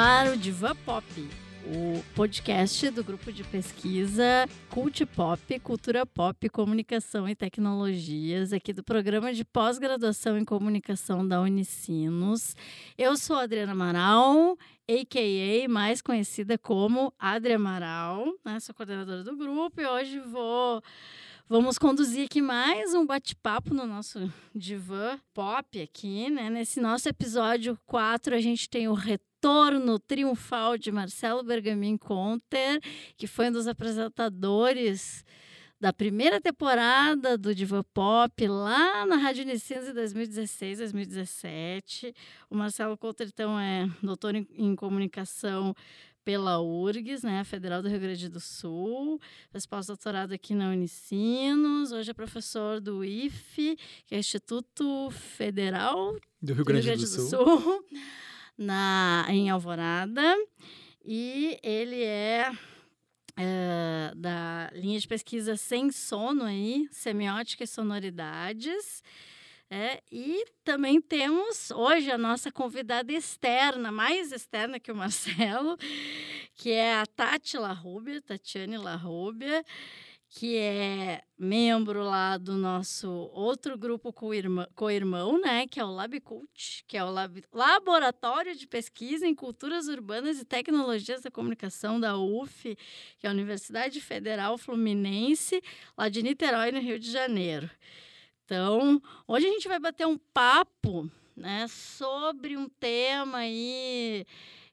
ar o Diva Pop, o podcast do grupo de pesquisa Cult Pop, Cultura Pop, Comunicação e Tecnologias, aqui do programa de pós-graduação em comunicação da Unicinos. Eu sou Adriana Amaral, a.k.a. mais conhecida como Adri Amaral, né? sou coordenadora do grupo e hoje vou Vamos conduzir aqui mais um bate-papo no nosso divã pop aqui, né? Nesse nosso episódio 4, a gente tem o retorno triunfal de Marcelo Bergamin Conter, que foi um dos apresentadores da primeira temporada do Diva Pop lá na Rádio Unicinos em 2016, 2017. O Marcelo Conter, então, é doutor em, em comunicação pela URGS, né, Federal do Rio Grande do Sul, fez pós-doutorado aqui na Unicinos, hoje é professor do IFE, que é Instituto Federal do Rio Grande do, Rio Grande do, do Sul, Sul na, em Alvorada, e ele é, é, da linha de pesquisa Sem Sono aí, Semiótica e Sonoridades, é, e também temos hoje a nossa convidada externa, mais externa que o Marcelo, que é a Tati Larrubia, Tatiane Larrubia, que é membro lá do nosso outro grupo co-irmão, co né, que é o LabCult, que é o Lab, Laboratório de Pesquisa em Culturas Urbanas e Tecnologias da Comunicação da UF, que é a Universidade Federal Fluminense, lá de Niterói, no Rio de Janeiro. Então, hoje a gente vai bater um papo né, sobre um tema aí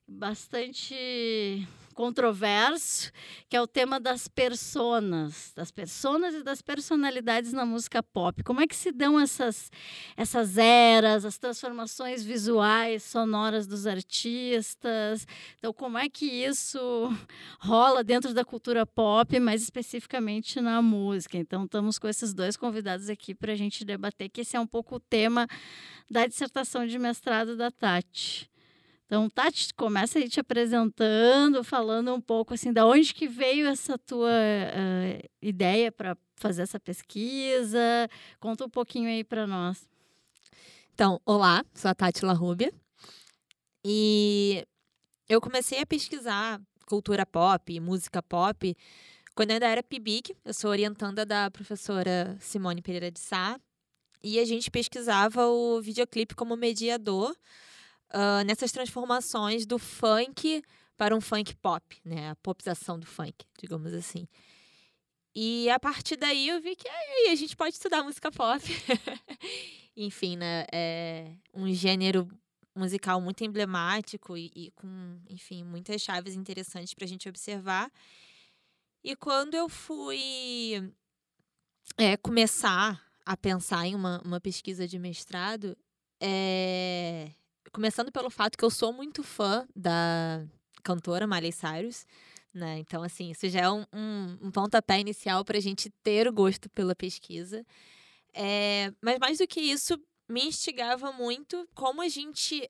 bastante controverso, que é o tema das personas, das personas e das personalidades na música pop. Como é que se dão essas, essas eras, as transformações visuais, sonoras dos artistas? Então, como é que isso rola dentro da cultura pop, mais especificamente na música? Então, estamos com esses dois convidados aqui para a gente debater, que esse é um pouco o tema da dissertação de mestrado da Tati. Então, Tati, começa aí te apresentando, falando um pouco assim, da onde que veio essa tua uh, ideia para fazer essa pesquisa? Conta um pouquinho aí para nós. Então, olá, sou a Tati Larrubia e eu comecei a pesquisar cultura pop, música pop, quando eu ainda era PIBIC. Eu sou orientanda da professora Simone Pereira de Sá e a gente pesquisava o videoclipe como mediador uh, nessas transformações do funk para um funk pop, né? A popização do funk, digamos assim. E a partir daí eu vi que aí a gente pode estudar música pop. Enfim, né? É um gênero musical muito emblemático e, e com, enfim, muitas chaves interessantes para a gente observar. E quando eu fui é, começar a pensar em uma, uma pesquisa de mestrado, é, começando pelo fato que eu sou muito fã da cantora Miley Cyrus, né? Então, assim, isso já é um, um, um pontapé inicial para a gente ter o gosto pela pesquisa. É, mas mais do que isso, me instigava muito como a gente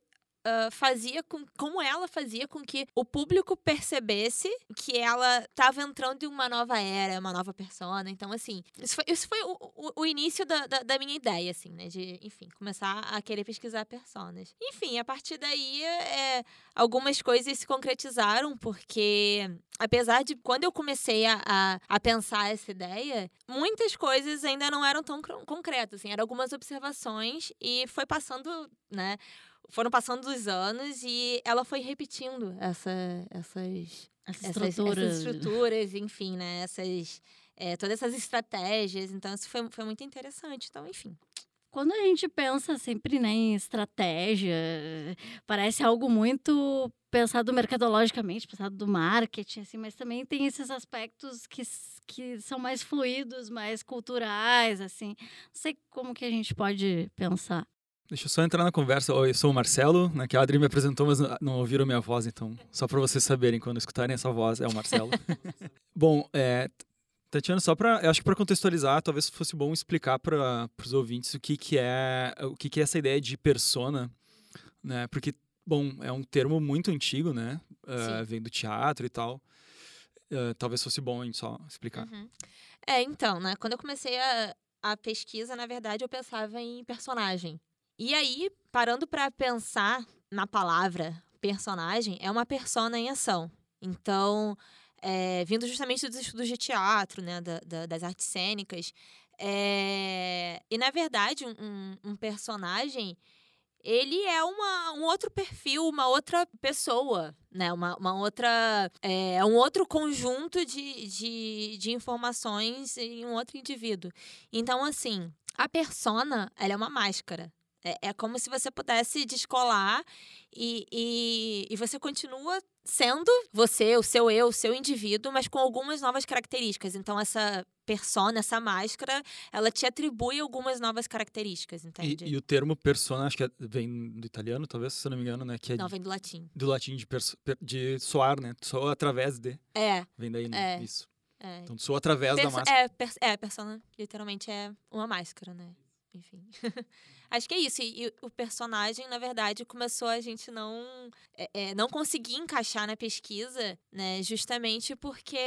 fazia com como ela fazia com que o público percebesse que ela estava entrando em uma nova era, uma nova persona. Então, assim, isso foi, isso foi o, o, o início da, da, da, minha ideia, assim, né? De, enfim, começar a querer pesquisar personas. Enfim, a partir daí, é, algumas coisas se concretizaram, porque apesar de quando eu comecei a, a, a, pensar essa ideia, muitas coisas ainda não eram tão concretas, assim, eram algumas observações e foi passando, né? Foram passando os anos e ela foi repetindo essa, essas, essas, estruturas. essas estruturas, enfim, né? Essas, é, todas essas estratégias. Então, isso foi, foi muito interessante. Então, enfim. Quando a gente pensa sempre né, em estratégia, parece algo muito pensado mercadologicamente, pensado do marketing, assim, mas também tem esses aspectos que, que são mais fluidos, mais culturais, assim. Não sei como que a gente pode pensar. Deixa eu só entrar na conversa. Oi, eu sou o Marcelo, né, que a Adri me apresentou, mas não ouviram minha voz, então, só para vocês saberem, quando escutarem essa voz, é o Marcelo. bom, é, Tatiana, só para, acho que para contextualizar, talvez fosse bom explicar para os ouvintes o que que é, o que que é essa ideia de persona, né? Porque, bom, é um termo muito antigo, né? Uh, vem do teatro e tal. Uh, talvez fosse bom a gente só explicar. Uhum. É, então, né? Quando eu comecei a, a pesquisa, na verdade, eu pensava em personagem. E aí, parando para pensar na palavra personagem é uma persona em ação. Então, é, vindo justamente dos estudos de teatro, né, da, da, das artes cênicas. É, e, na verdade, um, um, personagem, ele é uma, um outro perfil, uma outra pessoa, né? Uma, uma outra... É um outro conjunto de, de, de informações em um outro indivíduo. Então, assim, a persona, ela é uma máscara. É, é como se você pudesse descolar e, e, e você continua sendo você, o seu eu, o seu indivíduo, mas com algumas novas características. Então, essa persona, essa máscara, ela te atribui algumas novas características, entende? E, e o termo persona, acho que é, vem do italiano, talvez, se eu não me engano, né? Que é não, vem do latim. Do latim de, de soar, né? Soar através de. É. Vem daí, né? É. Isso. É. Então, soa através Perso da máscara. É, per é, persona literalmente é uma máscara, né? Enfim. Acho que é isso. E, e, o personagem, na verdade, começou a gente não é, é, não conseguir encaixar na pesquisa, né? Justamente porque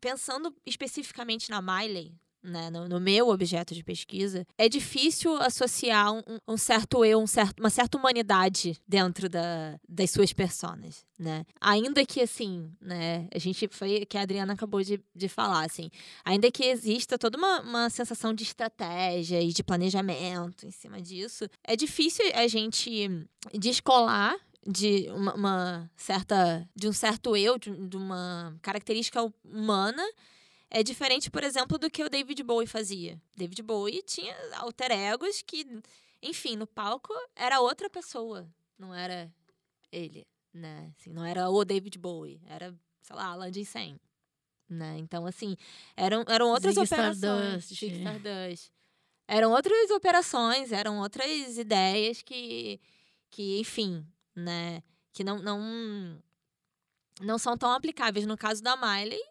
pensando especificamente na Miley, né, no, no, meu objeto de pesquisa, é difícil associar um, um certo eu, um certo, uma certa humanidade dentro da, das suas personas, né? Ainda que, assim, né, a gente foi, que a Adriana acabou de, de falar, assim, ainda que exista toda uma, uma sensação de estratégia e de planejamento em cima disso, é difícil a gente descolar de uma, uma, certa de um certo eu de, de uma característica humana é diferente, por exemplo, do que o David Bowie fazia. David Bowie tinha alter egos que, enfim, no palco era outra pessoa, não era ele, né? Assim, não era o David Bowie, era, sei lá, Alan Sen, né? Então, assim, eram, eram outras Zig operações. Stardust. Zig Stardust. Eram outras operações, eram outras ideias que, que enfim, né? Que não, não, não são tão aplicáveis. No caso da Miley,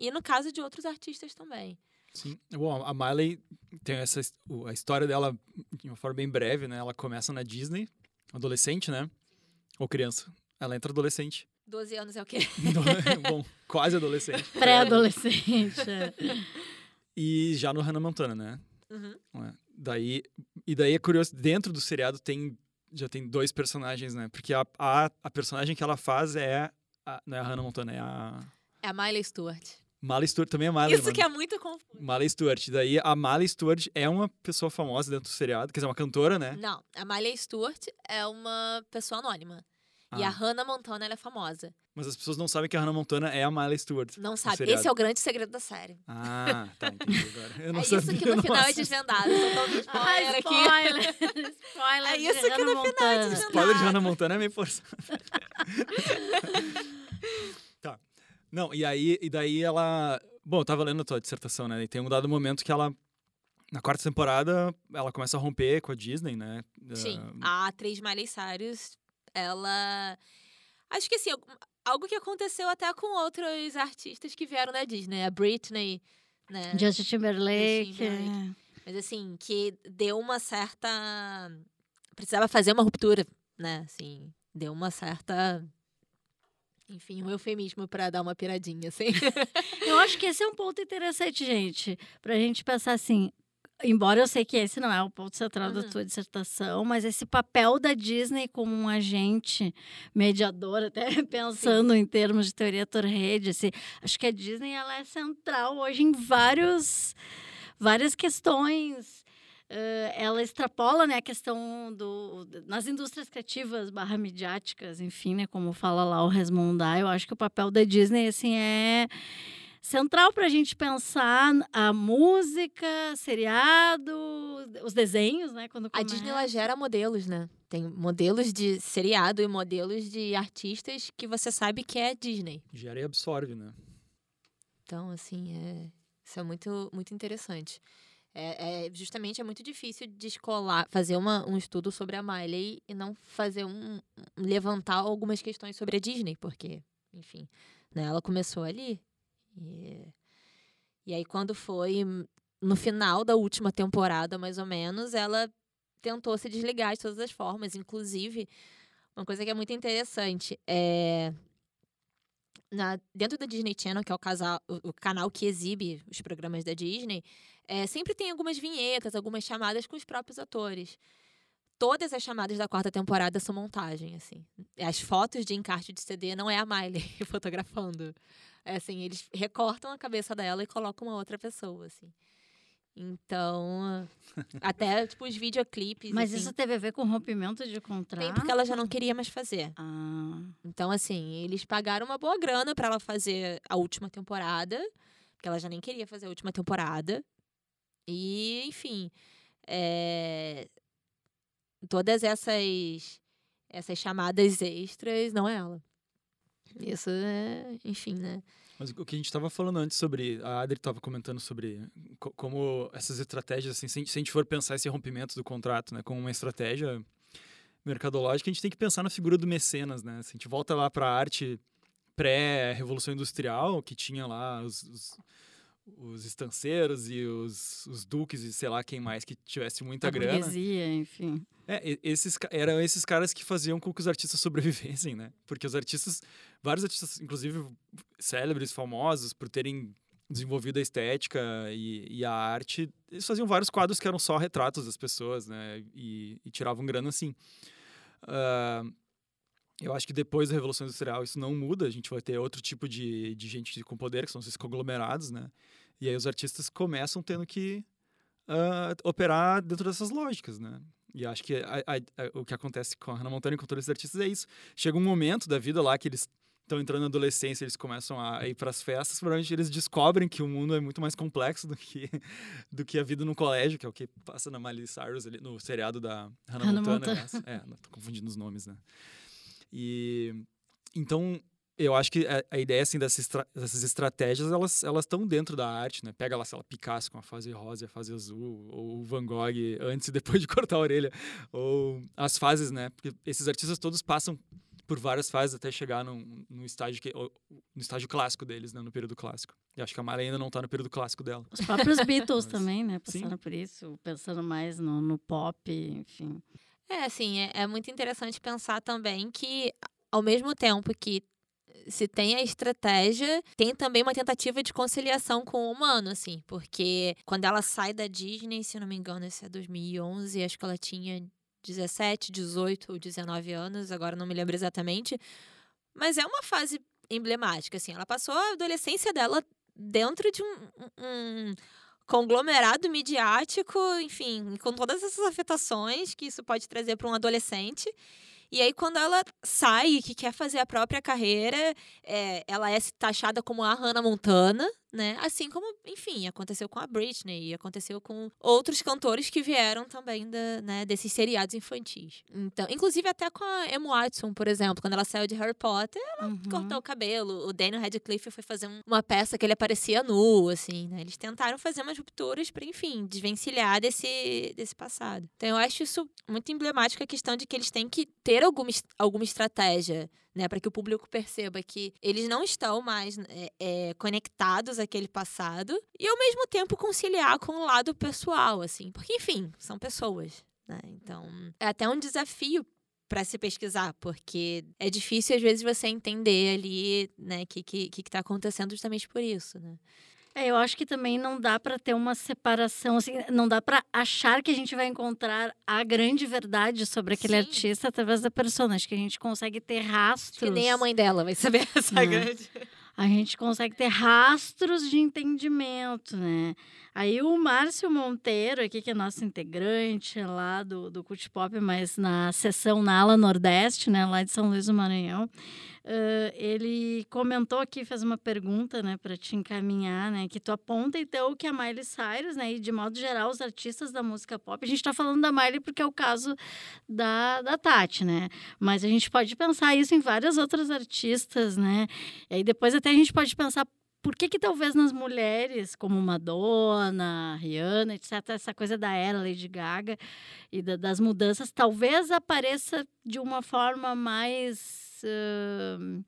e no caso de outros artistas também. Sim. Bom, a Miley tem essa a história dela de uma forma bem breve, né? Ela começa na Disney, adolescente, né? Ou criança. Ela entra adolescente. 12 anos é o quê? Bom, quase adolescente. Pré-adolescente. E já no Hannah Montana, né? Uhum. É. Daí, e daí é curioso, dentro do seriado tem já tem dois personagens, né? Porque a, a, a personagem que ela faz é a, não é a Hannah Montana, é a é a Miley Stewart. Miley Stewart também é Miley. Isso mano. que é muito confuso. Miley Stewart. Daí a Miley Stewart é uma pessoa famosa dentro do seriado, quer dizer, uma cantora, né? Não, a Miley Stewart é uma pessoa anônima. Ah. E a Hannah Montana ela é famosa. Mas as pessoas não sabem que a Hannah Montana é a Miley Stewart. Não sabe. Esse é o grande segredo da série. Ah, tá, entendi agora. Eu não é sabia, isso que no final é desvendado. spoiler, ah, spoiler aqui. spoiler é isso que no final é desvendado. Spoiler de Hannah Montana é meio forçado. Não, e aí, e daí ela. Bom, eu tava lendo a tua dissertação, né? E tem um dado momento que ela. Na quarta temporada, ela começa a romper com a Disney, né? Sim. Uh... A atriz Miley Cyrus, ela. Acho que assim, algo que aconteceu até com outros artistas que vieram da Disney. A Britney, né? Justin Timberlake. Justin Timberlake. Mas assim, que deu uma certa. Precisava fazer uma ruptura, né? Assim, deu uma certa enfim, um eufemismo para dar uma piradinha, assim. eu acho que esse é um ponto interessante, gente, para a gente pensar assim. Embora eu sei que esse não é o ponto central uhum. da tua dissertação, mas esse papel da Disney como um agente mediador, até pensando Sim. em termos de teoria torrede, assim, acho que a Disney ela é central hoje em vários, várias questões Uh, ela extrapola né, a questão do nas indústrias criativas barra midiáticas, enfim, né, como fala lá o Resmondar, eu acho que o papel da Disney assim é central para a gente pensar a música, seriado, os desenhos, né, quando começa. A Disney ela gera modelos, né? Tem modelos de seriado e modelos de artistas que você sabe que é Disney. Gera e absorve, né? Então, assim, é... isso é muito, muito interessante. É, é, justamente é muito difícil descolar, fazer uma, um estudo sobre a Miley e não fazer um. levantar algumas questões sobre a Disney, porque, enfim, né, ela começou ali. E, e aí, quando foi no final da última temporada, mais ou menos, ela tentou se desligar de todas as formas. Inclusive, uma coisa que é muito interessante é na, dentro da Disney Channel, que é o, casal, o, o, canal que exibe os programas da Disney, é, sempre tem algumas vinhetas, algumas chamadas com os próprios atores. todas as chamadas da quarta temporada são montagem, assim. As fotos de encarte de CD não é a Miley fotografando. É assim, eles recortam a cabeça dela e colocam uma outra pessoa, assim. Então, até tipo os videoclipes. Mas assim, isso teve a ver com rompimento de contrato? tem porque ela já não queria mais fazer. Ah, Então, assim, eles pagaram uma boa grana pra ela fazer a última temporada, porque ela já nem queria fazer a última temporada. E, enfim, é, todas essas essas chamadas extras, não é ela. Isso é, enfim, né? Mas o que a gente estava falando antes sobre. A Adri estava comentando sobre co- como essas estratégias, assim, se a gente- for pensar esse rompimento do contrato, né, como uma estratégia mercadológica, a gente tem que pensar na figura do mecenas, né? Se a gente volta lá para a arte pré-revolução industrial, que tinha lá os, os, os estanceiros e os, os duques e sei lá quem mais que tivesse muita a grana. burguesia, enfim. É, esses, eram esses caras que faziam com que os artistas sobrevivessem, né? Porque os artistas, vários artistas, inclusive célebres, famosos, por terem desenvolvido a estética e, e a arte, eles faziam vários quadros que eram só retratos das pessoas, né? E, e tiravam grana assim. Ah, eu acho que depois da Revolução Industrial isso não muda, a gente vai ter outro tipo de, de gente com poder, que são esses conglomerados, né? E aí os artistas começam tendo que ah, operar dentro dessas lógicas, né? E acho que a- a- a- o que acontece com a Hannah Montana e com todos esses artistas é isso. Chega um momento da vida lá que eles estão entrando na adolescência, eles começam a ir para as festas, provavelmente eles descobrem que o mundo é muito mais complexo do que do que a vida no colégio, que é o que passa na Miley Cyrus ali, no seriado da Hannah, Hannah Montana. Montana. É, tô confundindo os nomes, né? E então eu acho que a, a ideia assim dessas, estra- dessas estratégias elas elas estão dentro da arte, né? Pega lá, sei lá, Picasso com a fase rosa e a fase azul, ou Van Gogh antes e depois de cortar a orelha, ou as fases, né? Porque esses artistas todos passam por várias fases até chegar num, num estágio que no estágio clássico deles, né? No período clássico. E acho que a Miley ainda não está no período clássico dela. Os próprios Beatles Mas- também, né? Sim. Passaram por isso, pensando mais no, no pop, enfim. É, assim, é, é muito interessante pensar também que, ao mesmo tempo que se tem a estratégia, tem também uma tentativa de conciliação com o humano, assim, porque quando ela sai da Disney, se não me engano, esse é 2011, acho que ela tinha 17, 18 ou 19 anos, agora não me lembro exatamente, mas é uma fase emblemática, assim, ela passou a adolescência dela dentro de um- um conglomerado midiático, enfim, com todas essas afetações que isso pode trazer para um adolescente. E aí, quando ela sai e que quer fazer a própria carreira, é, ela é taxada como a Hannah Montana, né? Assim como, enfim, aconteceu com a Britney e aconteceu com outros cantores que vieram também da, né, desses seriados infantis. Então, inclusive até com a Emma Watson, por exemplo, quando ela saiu de Harry Potter, Uhum. cortou o cabelo. O Daniel Radcliffe foi fazer um- uma peça que ele aparecia nu, assim, né? Eles tentaram fazer umas rupturas para, enfim, desvencilhar desse, desse passado. Então, eu acho isso muito emblemático a questão de que eles têm que ter alguma, alguma estratégia, né? Para que o público perceba que eles não estão mais é, é, conectados àquele passado e, ao mesmo tempo, conciliar com o lado pessoal, assim. Porque, enfim, são pessoas, né? Então, é até um desafio para se pesquisar, porque é difícil às vezes você entender ali, né, que, que, que que tá acontecendo justamente por isso, né? É, eu acho que também não dá para ter uma separação, assim, não dá para achar que a gente vai encontrar a grande verdade sobre aquele Sim. artista através da persona. Acho que a gente consegue ter rastros. Que nem a mãe dela vai saber essa Não. grande. a gente consegue ter rastros de entendimento, né? Aí o Márcio Monteiro, aqui, que é nosso integrante lá do, do Cult Pop, mas na sessão na ala Nordeste, né, lá de São Luís do Maranhão, ãh, ele comentou aqui, fez uma pergunta, né, para te encaminhar, né, que tu aponta, então, que a Miley Cyrus, né, e de modo geral os artistas da música pop, a gente está falando da Miley porque é o caso da, da Tati, né, mas a gente pode pensar isso em várias outras artistas, né, e aí depois até a gente pode pensar por que, que talvez nas mulheres, como Madonna, Rihanna, etc., essa coisa da era Lady Gaga e da- das mudanças, talvez apareça de uma forma mais. Ahn,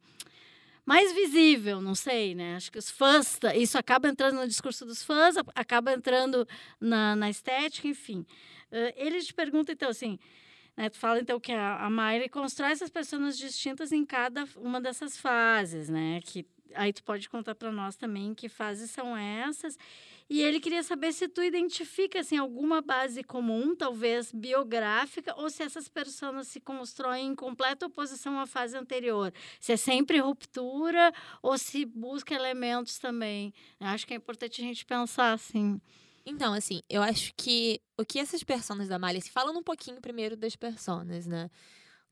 mais visível, não sei, né? Acho que os fãs, isso acaba entrando no discurso dos fãs, acaba entrando na, na estética, enfim. Ah, ele te pergunta, então, assim, né, tu fala então que a, a constrói essas pessoas distintas em cada uma dessas fases, né? Que aí tu pode contar para nós também que fases são essas E ele queria saber se tu identifica assim, alguma base comum, talvez biográfica, ou se essas pessoas se constroem em completa oposição à fase anterior. Se é sempre ruptura ou se busca elementos também. Eu acho que é importante a gente pensar assim. Então, assim, eu acho que o que essas personas da Miley, falando um pouquinho primeiro das personas, né?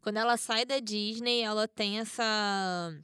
Quando ela sai da Disney, ela tem essa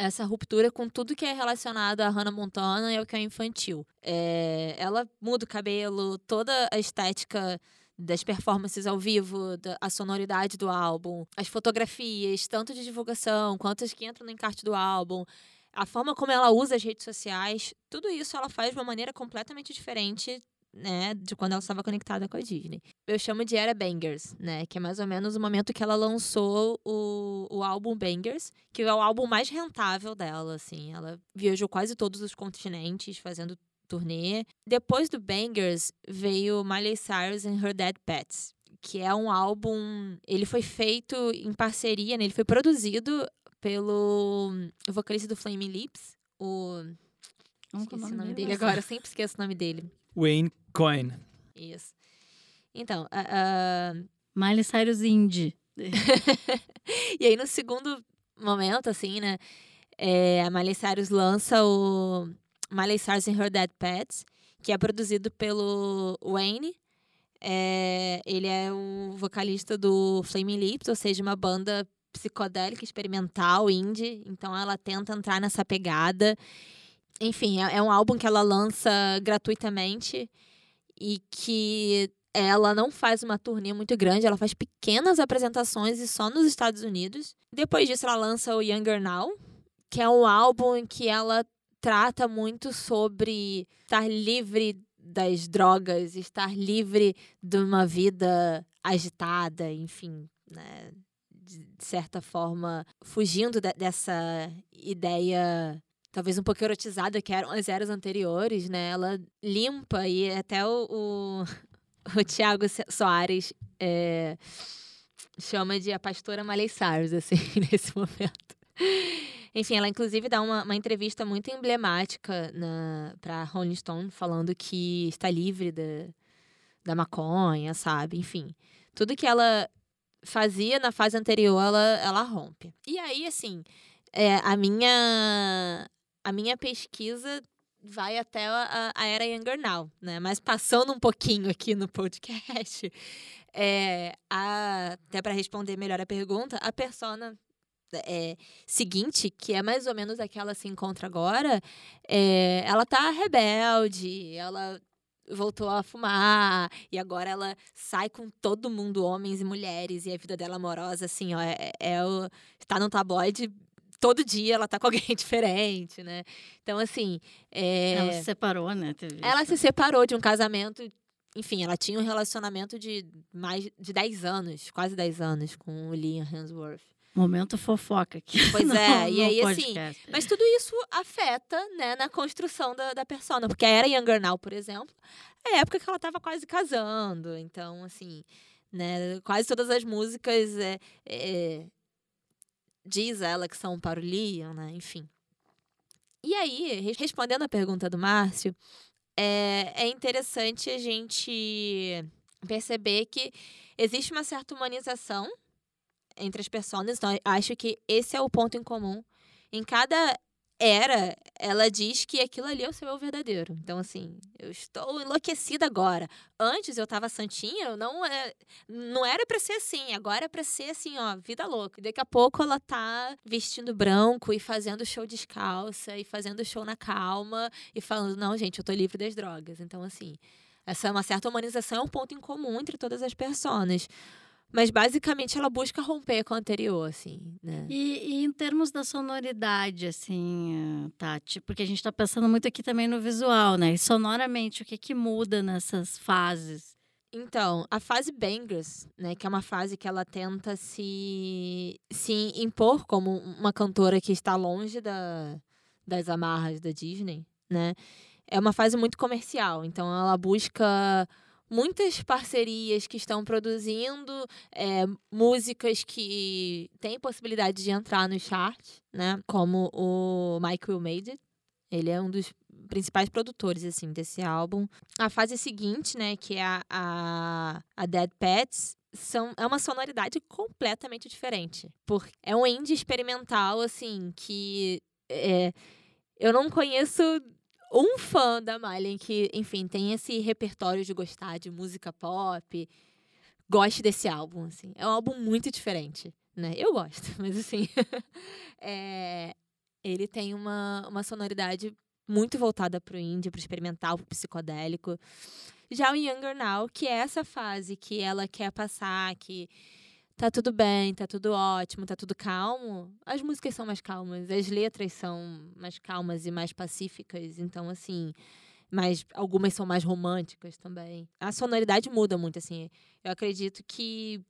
essa ruptura com tudo que é relacionado a Hannah Montana e ao que é infantil. É, ela muda o cabelo, toda a estética das performances ao vivo, da, a sonoridade do álbum, as fotografias, tanto de divulgação quanto as que entram no encarte do álbum, a forma como ela usa as redes sociais, tudo isso ela faz de uma maneira completamente diferente né, de quando ela estava conectada com a Disney. Eu chamo de Era Bangers, né, que é mais ou menos o momento que ela lançou o, o álbum Bangers, que é o álbum mais rentável dela, assim. Ela viajou quase todos os continentes fazendo turnê. Depois do Bangers veio Miley Cyrus and Her Dead Pets, que é um álbum, ele foi feito em parceria, né, ele foi produzido pelo vocalista do Flaming Lips, o é esqueci o nome dele? dele agora, eu sempre esqueço o nome dele. Wayne Coyne. Isso. Então, a- a- Miley Cyrus Indie. e aí no segundo momento, assim, né, é, a Miley Cyrus lança o Miley Cyrus and Her Dead Pets, que é produzido pelo Wayne. É, ele é o vocalista do Flaming Lips, ou seja, uma banda psicodélica, experimental, indie. Então ela tenta entrar nessa pegada. Enfim, é, é um álbum que ela lança gratuitamente e que ela não faz uma turnê muito grande, ela faz pequenas apresentações e só nos Estados Unidos. Depois disso, ela lança o Younger Now, que é um álbum em que ela trata muito sobre estar livre das drogas, estar livre de uma vida agitada, enfim, né? De certa forma, fugindo de- dessa ideia talvez um pouco erotizada que eram as eras anteriores, né? Ela limpa e até o, o, o Tiago Soares é, chama de a pastora Miley Cyrus, assim, nesse momento. Enfim, ela inclusive dá uma, uma entrevista muito emblemática para Rolling Stone, falando que está livre da, da maconha, sabe? Enfim, tudo que ela fazia na fase anterior, ela, ela rompe. E aí, assim, é, a minha a minha pesquisa vai até a, a era Younger Now, né? Mas passando um pouquinho aqui no podcast, é, a, até para responder melhor a pergunta, a persona é, seguinte, que é mais ou menos a que ela se encontra agora, é, ela tá rebelde, ela voltou a fumar e agora ela sai com todo mundo, homens e mulheres, e a vida dela amorosa, assim, ó, é, é o, tá no tabloide todo dia ela tá com alguém diferente, né? Então, assim. É... Ela se separou, né? Ela se separou de um casamento. Enfim, ela tinha um relacionamento de mais de 10 anos, quase 10 anos, com o Liam Hemsworth. Momento fofoca aqui. Pois é, e aí, assim. Mas tudo isso afeta, né, na construção da, da persona. Porque a era Younger Now, por exemplo, é a época que ela tava quase casando. Então, assim, né, quase todas as músicas é, é, diz ela que são para o Liam, né, enfim. E aí, res- respondendo a pergunta do Márcio, é, é interessante a gente perceber que existe uma certa humanização entre as pessoas. Então, acho que esse é o ponto em comum. Em cada era, ela diz que aquilo ali é o seu eu verdadeiro. Então, assim, eu estou enlouquecida agora. Antes eu tava santinha, eu não, é, não era pra ser assim. Agora é pra ser assim, ó, vida louca. E daqui a pouco ela tá vestindo branco e fazendo show descalça e fazendo show na calma e falando, não, gente, eu tô livre das drogas. Então, assim, essa uma certa humanização é um ponto em comum entre todas as pessoas. Mas basicamente ela busca romper com o anterior, assim, né? E, e em termos da sonoridade, assim, eh, Tati, porque a gente está pensando muito aqui também no visual, né? E sonoramente, o que, que muda nessas fases? Então, a fase Bangers, né, que é uma fase que ela tenta se, se impor como uma cantora que está longe da, das amarras da Disney, né? É uma fase muito comercial, então ela busca muitas parcerias que estão produzindo é, músicas que têm possibilidade de entrar no chart, né? Como o Michael Made It. Ele é um dos principais produtores, assim, desse álbum. A fase seguinte, né, que é a, a, a Dead Pets, são, é uma sonoridade completamente diferente. Porque é um indie experimental, assim, que é, eu não conheço um fã da Miley que, enfim, tem esse repertório de gostar de música pop, goste desse álbum, assim. É um álbum muito diferente, né? Eu gosto, mas assim, é, ele tem uma, uma sonoridade muito voltada para o indie, para o experimental, para o psicodélico. Já o Younger Now, que é essa fase que ela quer passar, que tá tudo bem, tá tudo ótimo, tá tudo calmo, as músicas são mais calmas, as letras são mais calmas e mais pacíficas, então assim, mas algumas são mais românticas também. A sonoridade muda muito assim. Eu acredito que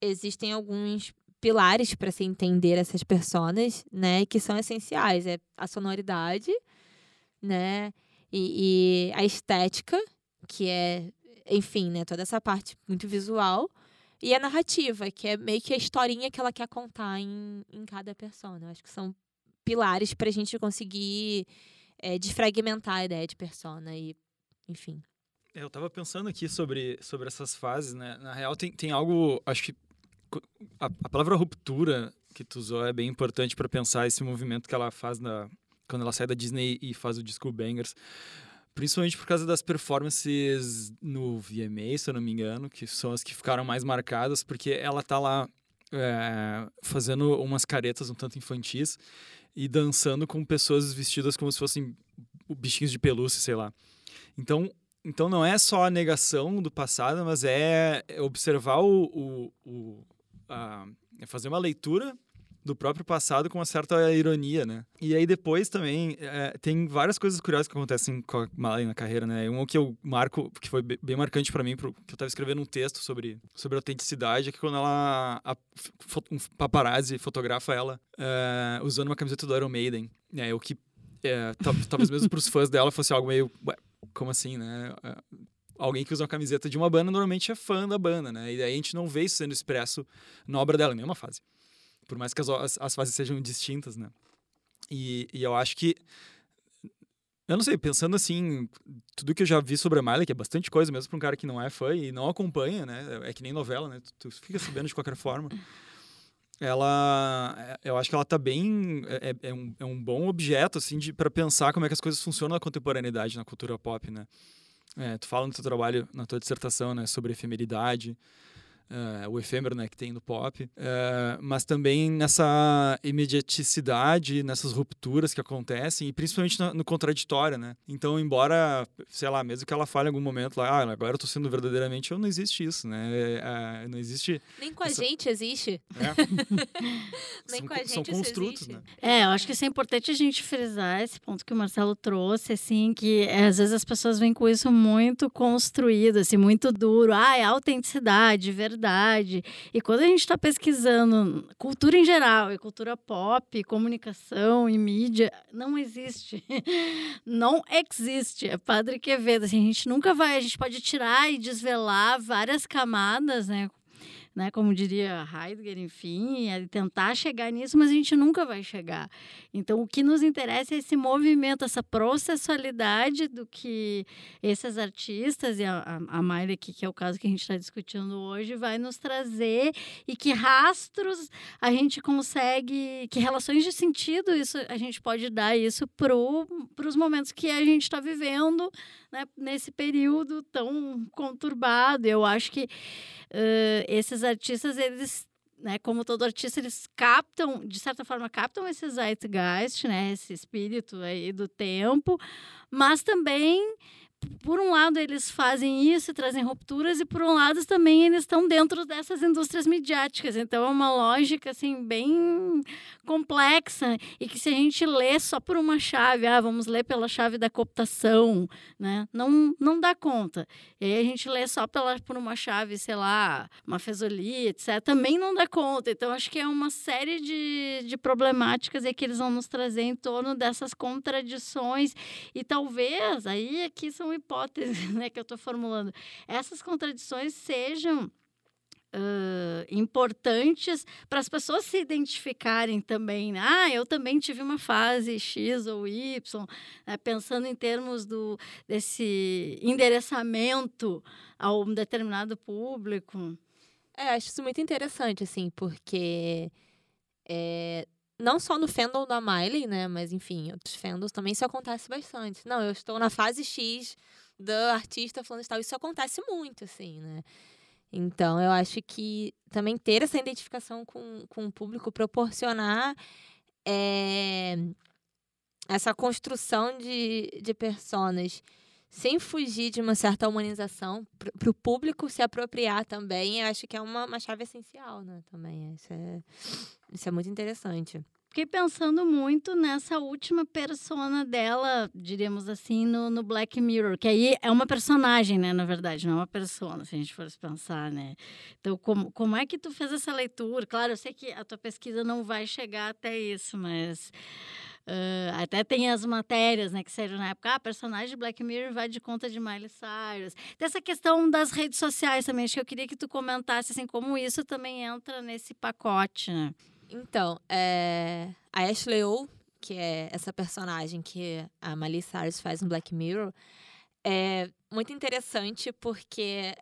existem alguns pilares para se entender essas personas, né, que são essenciais, é a sonoridade, né, e, e a estética que é, enfim, né, toda essa parte muito visual. E a narrativa, que é meio que a historinha que ela quer contar em, em cada persona. Eu acho que são pilares para a gente conseguir é, desfragmentar a ideia de persona e, enfim. É, eu estava pensando aqui sobre, sobre essas fases, né? Na real, tem, tem algo, acho que a, a palavra ruptura que tu usou é bem importante para pensar esse movimento que ela faz na, quando ela sai da Disney e faz o disco Bangers. Principalmente por causa das performances no VMA, se eu não me engano, que são as que ficaram mais marcadas, porque ela tá lá é, fazendo umas caretas um tanto infantis e dançando com pessoas vestidas como se fossem bichinhos de pelúcia, sei lá. Então, então não é só a negação do passado, mas é observar o, o, o a, é fazer uma leitura do próprio passado com uma certa ironia, né? E aí depois também é, tem várias coisas curiosas que acontecem com a Malay na carreira, né? Um que eu marco, que foi bem marcante para mim, que eu estava escrevendo um texto sobre, sobre autenticidade, é que quando ela a, um paparazzi fotografa ela é, usando uma camiseta do Iron Maiden, é o que é, talvez mesmo para os fãs dela fosse algo meio, ué, como assim, né? É, alguém que usa uma camiseta de uma banda normalmente é fã da banda, né? E aí a gente não vê isso sendo expresso na obra dela, em nenhuma fase por mais que as, as, as fases sejam distintas, né? E, e eu acho que eu não sei, pensando assim, tudo que eu já vi sobre a Miley, que é bastante coisa mesmo para um cara que não é fã e não acompanha, né? É que nem novela, né? Tu, tu fica sabendo de qualquer forma. Ela, eu acho que ela tá bem, é, é, um, é um bom objeto, assim, para pensar como é que as coisas funcionam na contemporaneidade, na cultura pop, né? É, tu fala no teu trabalho, na tua dissertação, né, sobre efemeridade, uh, o efêmero né, que tem no pop, uh, mas também nessa imediaticidade, nessas rupturas que acontecem, e principalmente no, no, contraditório, né? Então, embora, sei lá, mesmo que ela fale em algum momento lá, ah, agora eu tô sendo verdadeiramente eu, não existe isso, né? Uh, não existe... Nem com essa... a gente existe. É. Nem são, com a gente são construtos, né? É, eu acho que isso é importante a gente frisar esse ponto que o Marcelo trouxe, assim, que é, às vezes as pessoas vêm com isso muito construído, assim, muito duro. Ah, é autenticidade, verdade E quando a gente está pesquisando cultura em geral, e cultura pop, comunicação e mídia, não existe. não existe. É Padre Quevedo. Assim, a gente nunca vai, a gente pode tirar e desvelar várias camadas, né? Né, como diria Heidegger, enfim, é tentar chegar nisso, mas a gente nunca vai chegar. Então, o que nos interessa é esse movimento, essa processualidade do que esses artistas, e a, a, a Miley, que, que é o caso que a gente está discutindo hoje, vai nos trazer e que rastros a gente consegue, que relações de sentido isso a gente pode dar isso para os momentos que a gente está vivendo né, nesse período tão conturbado. Eu acho que uh, esses artistas, eles né, como todo artista, eles captam, de certa forma, captam esse zeitgeist, né, esse espírito aí do tempo, mas também por um lado eles fazem isso, trazem rupturas e por um lado também eles estão dentro dessas indústrias midiáticas. Então é uma lógica assim bem complexa e que se a gente lê só por uma chave, ah, vamos ler pela chave da cooptação, né? Não não dá conta. E aí a gente lê só pela por uma chave, sei lá, uma fesolia, etc, também não dá conta. Então acho que é uma série de, de problemáticas aí que eles vão nos trazer em torno dessas contradições e talvez aí aqui são são hipóteses né, que eu estou formulando. Essas contradições sejam uh, importantes para as pessoas se identificarem também. Né? Ah, eu também tive uma fase X ou Y, né? pensando em termos do, desse endereçamento a um determinado público. É, acho isso muito interessante, assim, porque é, não só no fandom da Miley, né, mas enfim, outros fandoms também isso acontece bastante. Não, eu estou na fase X do artista falando tal, isso acontece muito, assim, né. Então, eu acho que também ter essa identificação com, com o público, proporcionar é, essa construção de, de personas sem fugir de uma certa humanização, para o público se apropriar também, eu acho que é uma, uma chave essencial, né? Também. Isso é, isso é muito interessante. Fiquei pensando muito nessa última persona dela, diríamos assim, no, no Black Mirror, que aí é uma personagem, né? Na verdade, não é uma persona, se a gente fosse pensar, né? Então, como, como é que tu fez essa leitura? Claro, eu sei que a tua pesquisa não vai chegar até isso, mas Uh, até tem as matérias, né, que saíram na época, ah, personagem de Black Mirror vai de conta de Miley Cyrus. Tem essa questão das redes sociais também, acho que eu queria que tu comentasse, assim, como isso também entra nesse pacote, né? Então, é... a Ashley O, que é essa personagem que a Miley Cyrus faz no Black Mirror, é muito interessante porque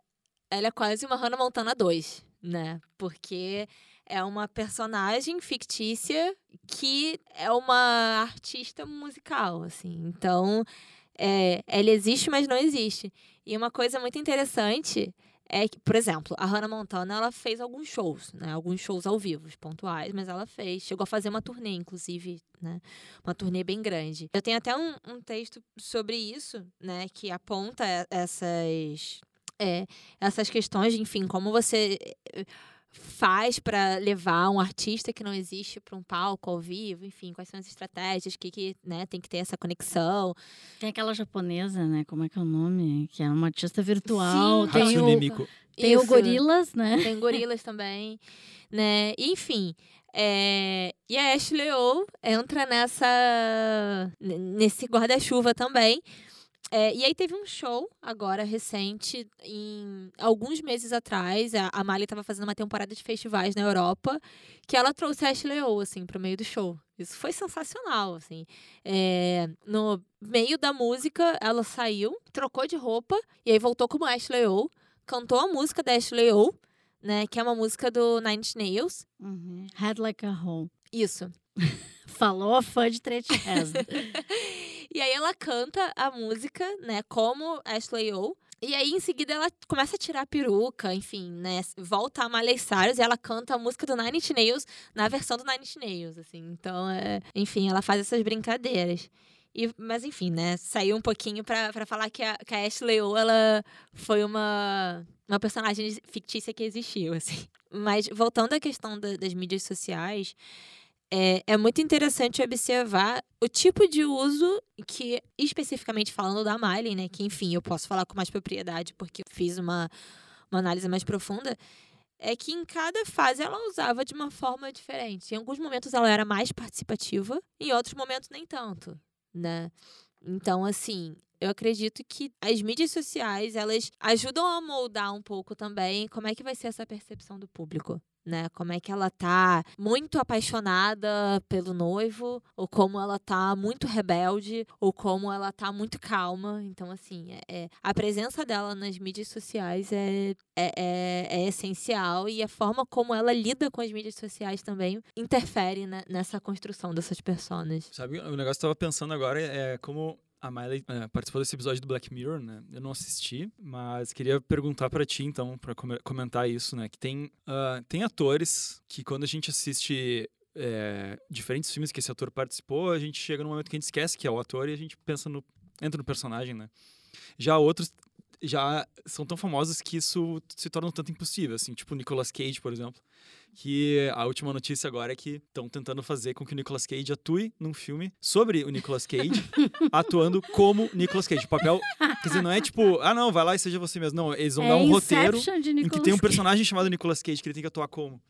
ela é quase uma Hannah Montana 2, né? Porque é uma personagem fictícia que é uma artista musical, assim. Então, é, ela existe, mas não existe. E uma coisa muito interessante é que, por exemplo, a Hannah Montana, ela fez alguns shows, né? Alguns shows ao vivo, pontuais, mas ela fez. Chegou a fazer uma turnê, inclusive, né? Uma turnê bem grande. Eu tenho até um, um texto sobre isso, né? Que aponta essas... É, essas questões, enfim, como você faz para levar um artista que não existe para um palco ao vivo, enfim, quais são as estratégias, que, que né, tem que ter essa conexão. Tem aquela japonesa, né? Como é que é o nome? Que é uma artista virtual. Sim, tem o, tem o Gorilas, né? Tem Gorilas também, né? Enfim, é, e a Ashley O entra nessa nesse guarda-chuva também, é, e aí teve um show agora recente, em alguns meses atrás, a, a Miley estava fazendo uma temporada de festivais na Europa, que ela trouxe a Ashley O, assim, pro meio do show. Isso foi sensacional, assim. É, no meio da música, ela saiu, trocou de roupa, e aí voltou como Ashley O, cantou a música da Ashley O, né, que é uma música do Nine Inch Nails. Uhum. Head Like a Hole. Isso. Falou a fã de Trete E aí ela canta a música, né, como Ashley O. E aí, em seguida, ela começa a tirar a peruca, enfim, né? Volta a Miley e ela canta a música do Nine Inch Nails na versão do Nine Inch Nails, assim. Então, é... enfim, ela faz essas brincadeiras. E, mas, enfim, né? Saiu um pouquinho pra falar que a, que a Ashley O, ela foi uma, uma personagem fictícia que existiu, assim. Mas, voltando à questão da, das mídias sociais, é, é muito interessante observar o tipo de uso que, especificamente falando da Miley, né? Que, enfim, eu posso falar com mais propriedade porque fiz uma, uma análise mais profunda. É que em cada fase ela usava de uma forma diferente. Em alguns momentos ela era mais participativa, em outros momentos nem tanto, né? Então, assim, eu acredito que as mídias sociais, elas ajudam a moldar um pouco também como é que vai ser essa percepção do público, né? Como é que ela tá muito apaixonada pelo noivo, ou como ela tá muito rebelde, ou como ela tá muito calma. Então, assim, é, é a presença dela nas mídias sociais é, é, é, é, essencial e a forma como ela lida com as mídias sociais também interfere né, nessa construção dessas pessoas. Sabe, o negócio que eu tava pensando agora é como a Miley é, participou desse episódio do Black Mirror, né? Eu não assisti, mas queria perguntar para ti, então, para comentar isso, né? Que tem, uh, tem atores que quando a gente assiste é, diferentes filmes que esse ator participou, a gente chega num momento que a gente esquece que é o ator e a gente pensa no entra no personagem, né? Já outros já são tão famosos que isso se torna um tanto impossível, assim, tipo o Nicolas Cage, por exemplo que a última notícia agora é que estão tentando fazer com que o Nicolas Cage atue num filme sobre o Nicolas Cage, atuando como Nicolas Cage. O papel, quer dizer, não é tipo, ah não, vai lá e seja você mesmo. Não, eles vão é dar um roteiro em que tem um personagem chamado Nicolas Cage que ele tem que atuar como.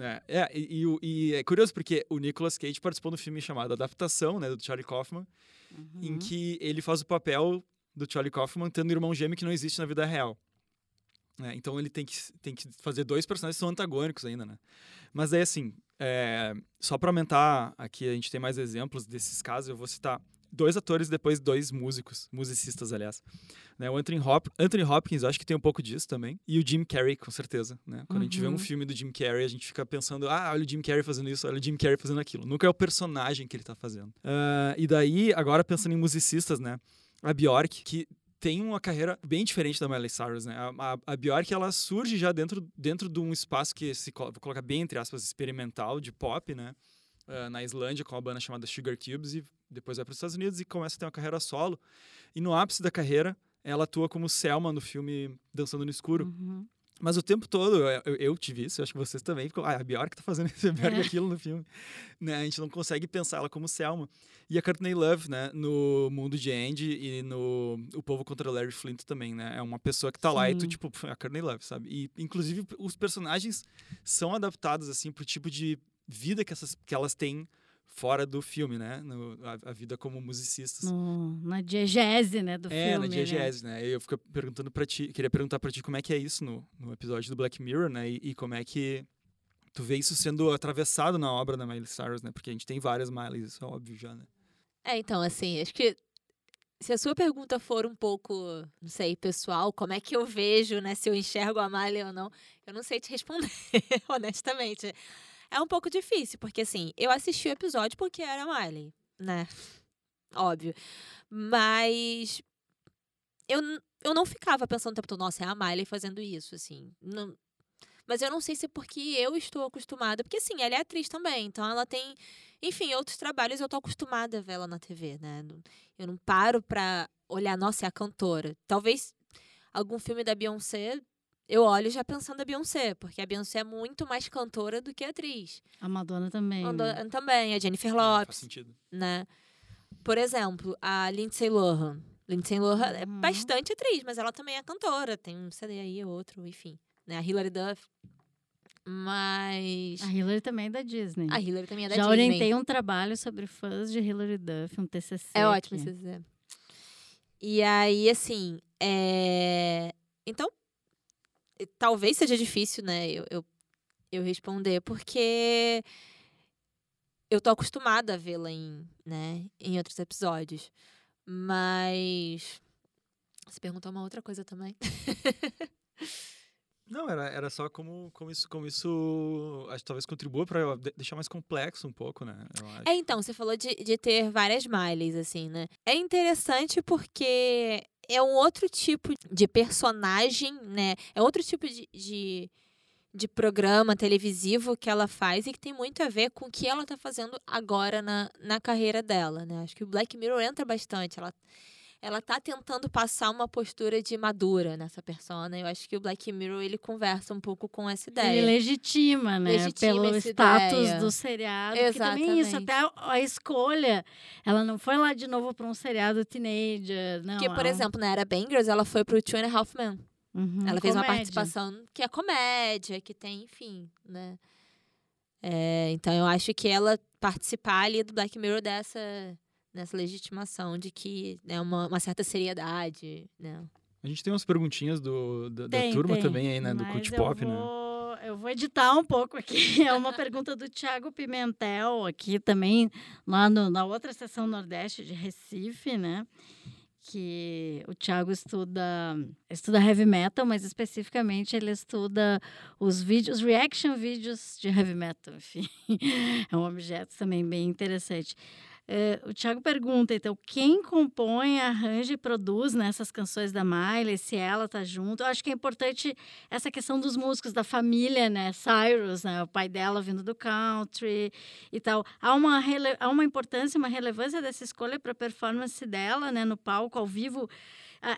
É, é e, e, e, é curioso porque o Nicolas Cage participou do filme chamado Adaptação, né, do Charlie Kaufman, uhum. em que ele faz o papel do Charlie Kaufman tendo um irmão gêmeo que não existe na vida real. né? Então ele tem que, tem que fazer dois personagens que são antagônicos ainda, né? Mas aí, assim, é, só para aumentar aqui, a gente tem mais exemplos desses casos, eu vou citar dois atores depois dois músicos, musicistas, aliás. Né, o Anthony, Hop Anthony Hopkins, acho que tem um pouco disso também. E o Jim Carrey, com certeza. Né? Quando uhum. a gente vê um uhum. filme do Jim Carrey, a gente fica pensando, ah, olha o Jim Carrey fazendo isso, olha o Jim Carrey fazendo aquilo. Nunca é o personagem que ele tá fazendo. Uh, e daí, agora pensando em musicistas, né? A Bjork, que tem uma carreira bem diferente da Miley Cyrus, né? A, a, a, Bjork, ela surge já dentro, dentro de um espaço que se vou colocar bem entre aspas experimental de pop, né? Uh, na Islândia com uma banda chamada Sugar Cubes e depois vai para os Estados Unidos e começa a ter uma carreira solo. E no ápice da carreira, ela atua como Selma no filme Dançando no Escuro. Uhum. Mas o tempo todo, eu, eu tive isso, eu acho que vocês também ficam, ah, a Bjork tá fazendo esse é. aquilo no filme. Né? A gente não consegue pensar ela como Selma. E a Courtney Love, né, no Mundo de Andy e no O Povo contra Larry Flint também, né? É uma pessoa que tá Sim. lá e tu, tipo, a Courtney Love, sabe? E, inclusive, os personagens são adaptados, assim, pro tipo de vida que, essas, que elas têm fora do filme, né? No, a, a, vida como musicistas. No, na diegese, né, do é, filme. É, na diegese, né? né? Eu fico perguntando para ti, queria perguntar para ti como é que é isso no, no episódio do Black Mirror, né? E, e, como é que tu vê isso sendo atravessado na obra da Miley Cyrus, né? Porque a gente tem várias Mileys, isso é óbvio já, né? É, então, assim, acho que se a sua pergunta for um pouco, não sei, pessoal, como é que eu vejo, né, se eu enxergo a Miley ou não, eu não sei te responder, honestamente é um pouco difícil, porque assim, eu assisti o episódio porque era Miley, né? Óbvio. Mas eu, eu não ficava pensando o tempo todo, nossa, é a Miley fazendo isso, assim. Não, mas eu não sei se é porque eu estou acostumada, porque assim, ela é atriz também, então ela tem, enfim, outros trabalhos eu tô acostumada a ver ela na TV, né? Eu não paro pra olhar, nossa, é a cantora. Talvez algum filme da Beyoncé eu olho já pensando a Beyoncé, porque a Beyoncé é muito mais cantora do que atriz. A Madonna também. A Madonna né? também, a Jennifer Lopes. faz sentido. Né? Por exemplo, a Lindsay Lohan. Lindsay Lohan é uhum. é bastante atriz, mas ela também é cantora. Tem um CD aí, outro, enfim. Né? A Hilary Duff. Mas. A Hilary também é da Disney. A Hilary também é da Já Disney. Já orientei um trabalho sobre fãs de Hilary Duff, um TCC. É ótimo esse TCC. E aí, assim. É... Então, talvez seja difícil, né, eu, eu, eu responder, porque eu tô acostumada a vê-la em, né, em outros episódios. Mas. Você perguntou uma outra coisa também. Não, era, era só como, como isso, como isso acho, talvez contribua para deixar mais complexo um pouco, né? É, então, você falou de, de ter várias Mileys, assim, né? É interessante porque é um outro tipo de personagem, né? É outro tipo de, de, de, programa televisivo que ela faz e que tem muito a ver com o que ela está fazendo agora na, na carreira dela, né? Acho que o Black Mirror entra bastante. Ela, ela tá tentando passar uma postura de madura nessa persona. Eu acho que o Black Mirror ele conversa um pouco com essa ideia. Ele legitima, né? Legitima Pelo status ideia. do seriado. Exatamente. também isso, até a escolha. Ela não foi lá de novo para um seriado teenager. Não, que, por exemplo, na era Bangers, ela foi pro Two and a Half Men. Uhum, ela fez comédia. uma participação que é comédia, que tem, enfim, né? É, então eu acho que ela participar ali do Black Mirror dessa nessa legitimação de que é né, uma, uma certa seriedade, né? A gente tem umas perguntinhas do, da, tem, da turma tem, também aí, né? Do Cult Pop, né? vou, né? Eu vou editar um pouco aqui. É uma pergunta do Thiago Pimentel, aqui também, lá no, na outra seção Nordeste de Recife, né? que o Thiago estuda estuda heavy metal, mas especificamente ele estuda os vídeos, os reaction vídeos de heavy metal, enfim. É um objeto também bem interessante. É, o Thiago pergunta, então, quem compõe, arranja e produz nessas né, canções da Miley, se ela tá junto. Eu acho que é importante essa questão dos músicos, da família, né? Cyrus, né? O pai dela vindo do country e tal. Há uma, há uma importância, uma relevância dessa escolha para a performance dela, né? No palco, ao vivo.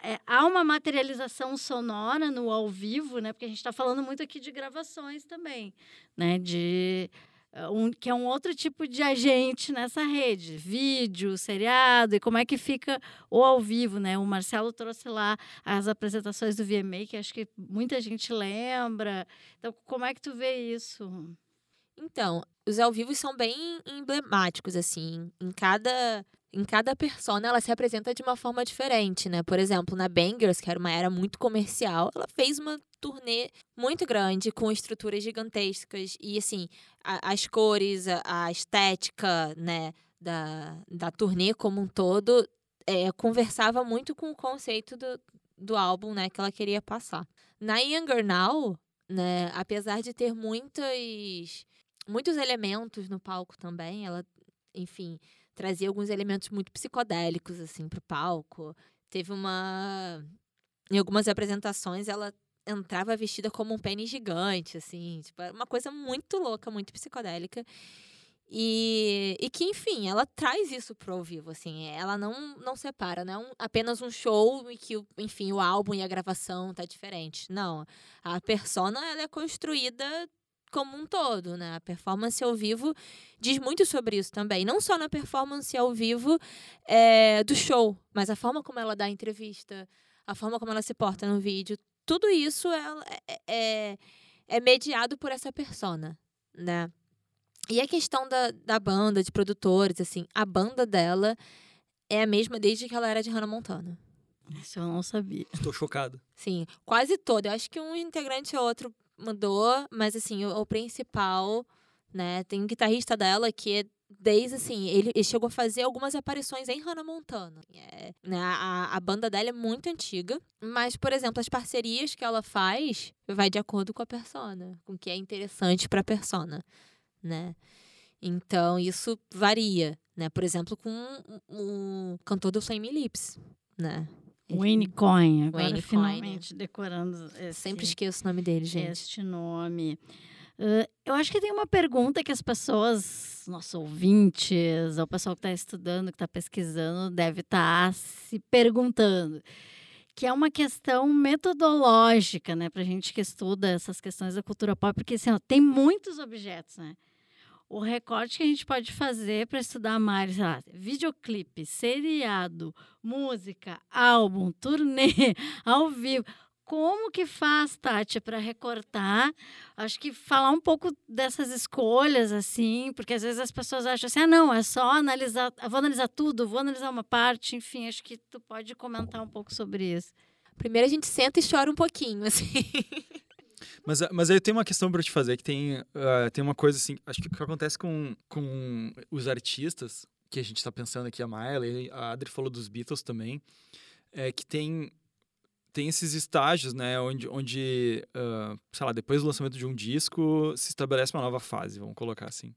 É, há uma materialização sonora no ao vivo, né? Porque a gente está falando muito aqui de gravações também, né? De eh, um, que é um outro tipo de agente nessa rede, vídeo, seriado, e como é que fica o ao vivo, né? O Marcelo trouxe lá as apresentações do VMA, que acho que muita gente lembra. Então, como é que tu vê isso? Então, os ao vivo são bem emblemáticos, assim, em cada em cada persona ela se apresenta de uma forma diferente, né? Por exemplo, na Bangers, que era uma era muito comercial, ela fez uma turnê muito grande, com estruturas gigantescas. E, assim, a, as cores, a, a, estética, né, da, da turnê como um todo, é, conversava muito com o conceito do, do álbum, né, que ela queria passar. Na Younger Now, né, apesar de ter muitas, muitos elementos no palco também, ela, enfim trazia alguns elementos muito psicodélicos, assim, pro palco. Teve uma. Em algumas apresentações, ela entrava vestida como um pênis gigante, assim, tipo, uma coisa muito louca, muito psicodélica. E, e que, enfim, ela traz isso pro ao vivo, assim, ela não, não separa, não é um, apenas um show e que, enfim, o álbum e a gravação tá diferente. Não, a persona, ela é construída como um todo, né? A performance ao vivo diz muito sobre isso também. Não só na performance ao vivo é, do show, mas a forma como ela dá a entrevista, a forma como ela se porta no vídeo. Tudo isso é, é, é, é mediado por essa persona, né? E a questão da, da banda, de produtores, assim, a banda dela é a mesma desde que ela era de Hannah Montana. Isso eu não sabia. Estou chocado. Sim, quase toda. Eu acho que um integrante ou outro mudou, mas assim, o, o, principal, né? Tem um guitarrista dela que é desde assim, ele, ele, chegou a fazer algumas aparições em Hannah Montana. É, né, a, a banda dela é muito antiga, mas, por exemplo, as parcerias que ela faz vai de acordo com a persona, com o que é interessante para a persona, né? Então, isso varia, né? Por exemplo, com o, cantor do Flame Lips, né? Wayne Coyne, agora Wayne finalmente Coyne. decorando. Esse, Sempre esqueço o nome dele, gente. Este nome. Uh, eu acho que tem uma pergunta que as pessoas, nossos ouvintes, o pessoal que está estudando, que está pesquisando, deve estar tá se perguntando. Que é uma questão metodológica, né? Para gente que estuda essas questões da cultura pop, porque assim, ó, tem muitos objetos, né? O recorte que a gente pode fazer para estudar mais, lá, videoclipe, seriado, música, álbum, turnê, ao vivo. Como que faz, Tati, para recortar? Acho que falar um pouco dessas escolhas, assim, porque às vezes as pessoas acham assim, ah, não, é só analisar, vou analisar tudo, vou analisar uma parte, enfim, acho que tu pode comentar um pouco sobre isso. Primeiro a gente senta e chora um pouquinho, assim. Mas, mas aí tem uma questão para te fazer, que tem, uh, tem uma coisa assim, acho que o que acontece com, com os artistas, que a gente está pensando aqui, a Miley, a Adri falou dos Beatles também, é que tem, tem esses estágios, né, onde, onde uh, sei lá, depois do lançamento de um disco, se estabelece uma nova fase, vamos colocar assim.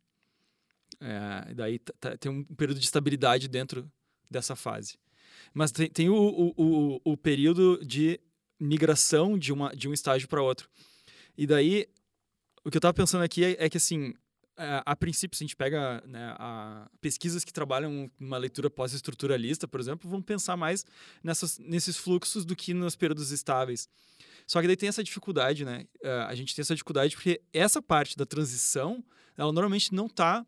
É, daí tem um período de estabilidade dentro dessa fase. Mas tem, tem o, o, o, o período de migração de, uma, de um estágio para outro. E daí, o que eu estava pensando aqui é, é que, assim, a, a, princípio, se a gente pega né, a, pesquisas que trabalham uma leitura pós-estruturalista, por exemplo, vão pensar mais nessas, nesses fluxos do que nos períodos estáveis. Só que daí tem essa dificuldade, né? Uh, a gente tem essa dificuldade porque essa parte da transição, ela normalmente não está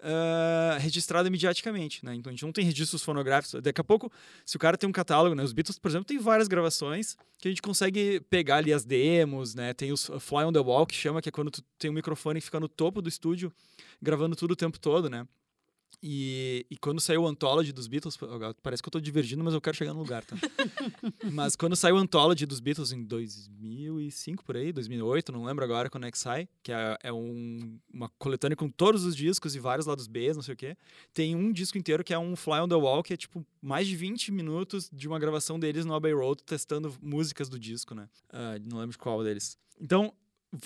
uh, registrada mediaticamente, né? Então a gente não tem registros fonográficos. Daqui a pouco, se o cara tem um catálogo, né? Os Beatles, por exemplo, tem várias gravações que a gente consegue pegar ali as demos, né? Tem os Fly on the Wall, que chama, que é quando tu tem um microfone que fica no topo do estúdio, gravando tudo o tempo todo, né? E, e quando saiu o Anthology dos Beatles, parece que eu tô divergindo, mas eu quero chegar no lugar, tá? mas quando saiu o Anthology dos Beatles em 2005, por aí, 2008, não lembro agora quando é que sai, que é, é um, uma coletânea com todos os discos e vários lados B, não sei o quê. Tem um disco inteiro que é um Fly on the Wall, que é tipo mais de 20 minutos de uma gravação deles no Abbey Road, testando músicas do disco, né? Uh, não lembro de qual deles. Então,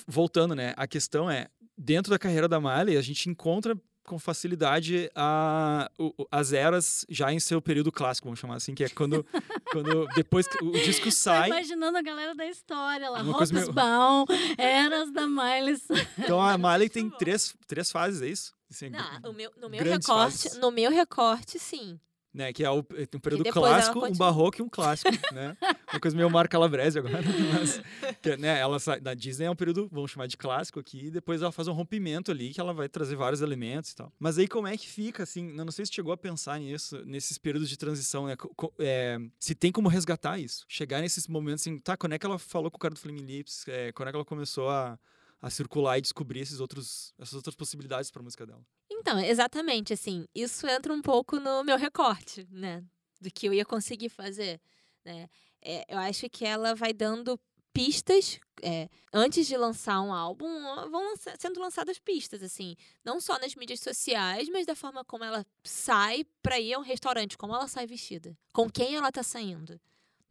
voltando, né? A questão é, dentro da carreira da Miley, a gente encontra com facilidade a, o, as eras já em seu período clássico, vamos chamar assim, que é quando, quando depois que o disco sai. Tô imaginando a galera da história lá, Rockesbaum, meio... eras da Miley. Então a Miley tem três, três fases, é isso? Assim, Não, meu, no meu recorte, no meu recorte, sim né? Que é o, um período clássico, um barroco e um clássico, né? Uma coisa meio Marca Calabrese agora, mas que, né, ela sai, da Disney é um período, vamos chamar de clássico aqui, e depois ela faz um rompimento ali que ela vai trazer vários elementos e tal. Mas aí como é que fica assim? Não sei se chegou a pensar nisso nesses períodos de transição, né? É, se tem como resgatar isso, chegar nesses momentos assim, tá? Quando é que ela falou com o cara do Flame Lips? É, quando é que ela começou a a circular e descobrir esses outros, essas outras possibilidades para a música dela. Então, exatamente, assim, isso entra um pouco no meu recorte, né? Do que eu ia conseguir fazer, né? É, eu acho que ela vai dando pistas é, antes de lançar um álbum vão sendo lançadas pistas assim não só nas mídias sociais mas da forma como ela sai para ir a um restaurante como ela sai vestida com quem ela tá saindo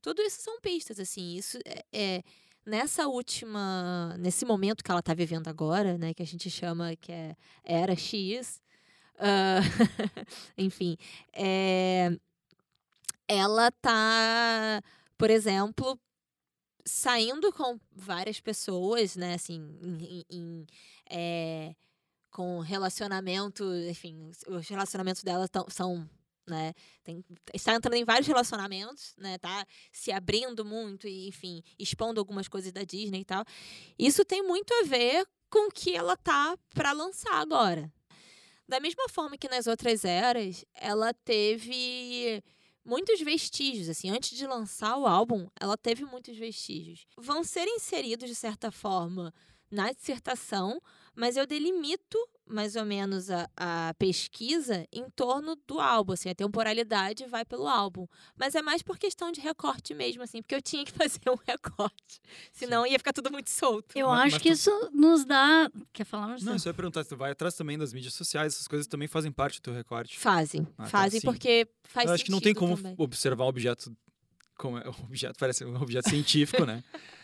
tudo isso são pistas assim isso é, é nessa última nesse momento que ela tá vivendo agora né que a gente chama que é era X uh, enfim é, ela tá por exemplo saindo com várias pessoas, né, assim, em, em é, com relacionamento, enfim, os relacionamentos dela tão, são né? Tem, está entrando em vários relacionamentos, né? Tá se abrindo muito e, enfim, expondo algumas coisas da Disney e tal. Isso tem muito a ver com o que ela tá para lançar agora. Da mesma forma que nas outras eras, ela teve muitos vestígios, assim, antes de lançar o álbum, ela teve muitos vestígios. Vão ser inseridos de certa forma na dissertação, mas eu delimito mais ou menos a, a pesquisa em torno do álbum, assim, a temporalidade vai pelo álbum. Mas é mais por questão de recorte mesmo, assim, porque eu tinha que fazer um recorte. Senão ia ficar tudo muito solto. Eu mas, acho mas que tu... isso nos dá. Quer falar, Marcelo? Não, só ia perguntar, tu vai atrás também das mídias sociais, essas coisas também fazem parte do teu recorte. Fazem. Ah, tá, fazem tá, porque faz Eu acho que não tem como também. observar o objeto como é, o objeto parece um objeto científico, né?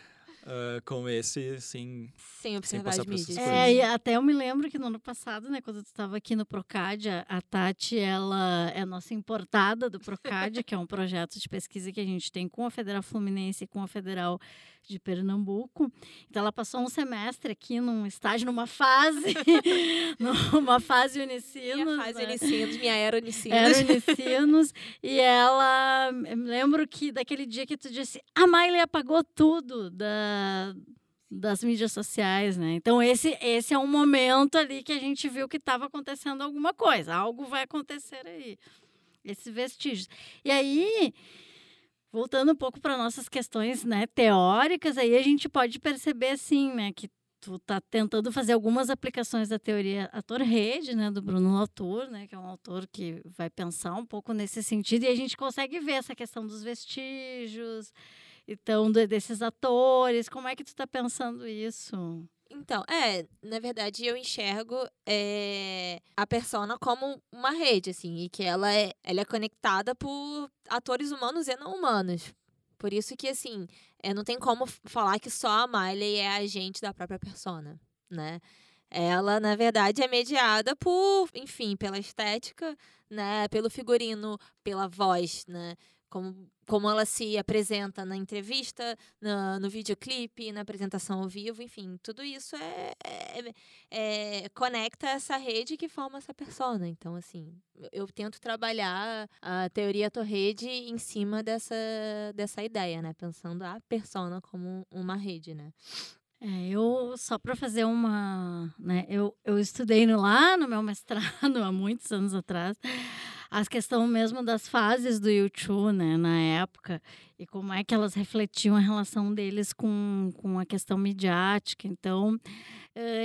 uh, como esse, sem, sem observar sem as mídias. É, e até eu me lembro que no ano passado, né, quando tu estava aqui no Procad, a Tati, ela é nossa importada do Procad, que é um projeto de pesquisa que a gente tem com a Federal Fluminense e com a Federal de Pernambuco. Então ela passou um semestre aqui num estágio, numa fase, numa fase Unicinos. Minha fase né? Unicinos, minha era Unicinos. Era Unicinos. e ela, eu me lembro que daquele dia que tu disse, a Miley apagou tudo da das mídias sociais, né? Então esse esse é um momento ali que a gente viu que estava acontecendo alguma coisa, algo vai acontecer aí. Esses vestígios. E aí, voltando um pouco para nossas questões, né, teóricas, aí a gente pode perceber assim, né, que tu está tentando fazer algumas aplicações da teoria ator-rede, né, do Bruno Latour, né, que é um autor que vai pensar um pouco nesse sentido, e a gente consegue ver essa questão dos vestígios, então, desses atores, como é que tu está pensando isso? Então, é, na verdade, eu enxergo é, a persona como uma rede, assim, e que ela é, ela é conectada por atores humanos e não humanos. Por isso que, assim, é, não tem como falar que só a Miley é agente da própria persona, né? Ela, na verdade, é mediada por, enfim, pela estética, né? Pelo figurino, pela voz, né? Como, como ela se apresenta na entrevista, no, videoclipe, na apresentação ao vivo, enfim, tudo isso é, é, é, conecta essa rede que forma essa persona. Então, assim, eu, eu tento trabalhar a teoria torrede em cima dessa, dessa ideia, né? Pensando a persona como uma rede, né? É, eu, só para fazer uma. Né, eu, eu estudei no, lá no meu mestrado, há muitos anos atrás, as questão mesmo das fases do YouTube, né, na época, e como é que elas refletiam a relação deles com, com a questão midiática. Então,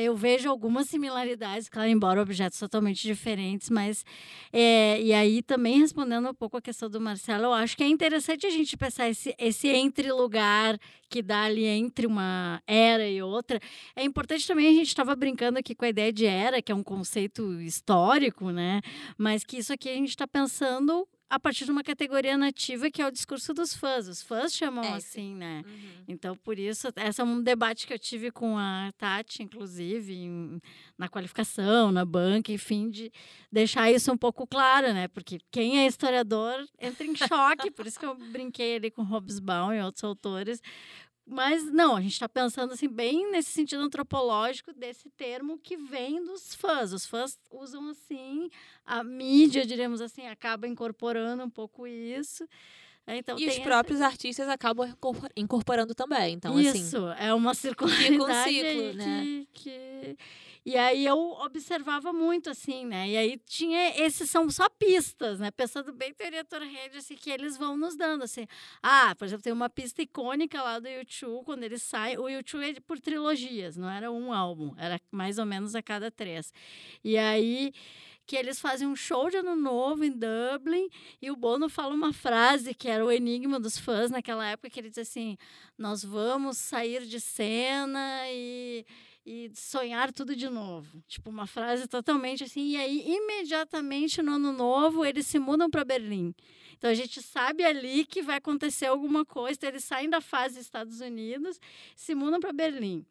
eu vejo algumas similaridades, claro, embora objetos totalmente diferentes, mas é, e aí também respondendo um pouco a questão do Marcelo, eu acho que é interessante a gente pensar esse, esse entre lugar que dá ali entre uma era e outra. É importante também a gente estava brincando aqui com a ideia de era, que é um conceito histórico, né? Mas que isso aqui a gente está pensando a partir de uma categoria nativa que é o discurso dos fãs. Os fãs chamam é, assim, né? Uhum. Então, por isso, esse é um debate que eu tive com a Tati, inclusive, em, na qualificação, na banca, enfim, de deixar isso um pouco claro, né? Porque quem é historiador entra em choque, por isso que eu brinquei ali com Hobsbawm e outros autores, mas não, a gente está pensando assim bem nesse sentido antropológico desse termo que vem dos fãs. Os fãs usam assim, a mídia, diremos assim, acaba incorporando um pouco isso. É, então, e os próprios essa... artistas acabam incorporando também. Então, Isso, assim, é uma circularidade um ciclo, né? que, que e aí eu observava muito, assim, né? E aí tinha, esses são só pistas, né? Pensando bem teoria rede assim, que eles vão nos dando, assim. Ah, por exemplo, tem uma pista icônica lá do YouTube, quando ele sai, o YouTube é por trilogias, não era um álbum, era mais ou menos a cada três. E aí que eles fazem um show de ano novo em Dublin e o Bono fala uma frase que era o enigma dos fãs naquela época, que ele diz assim: Nós vamos sair de cena e e sonhar tudo de novo. Tipo, uma frase totalmente assim. E aí, imediatamente no ano novo, eles se mudam para Berlim. Então, a gente sabe ali que vai acontecer alguma coisa. Então, eles saem da fase Estados Unidos, se mudam para Berlim.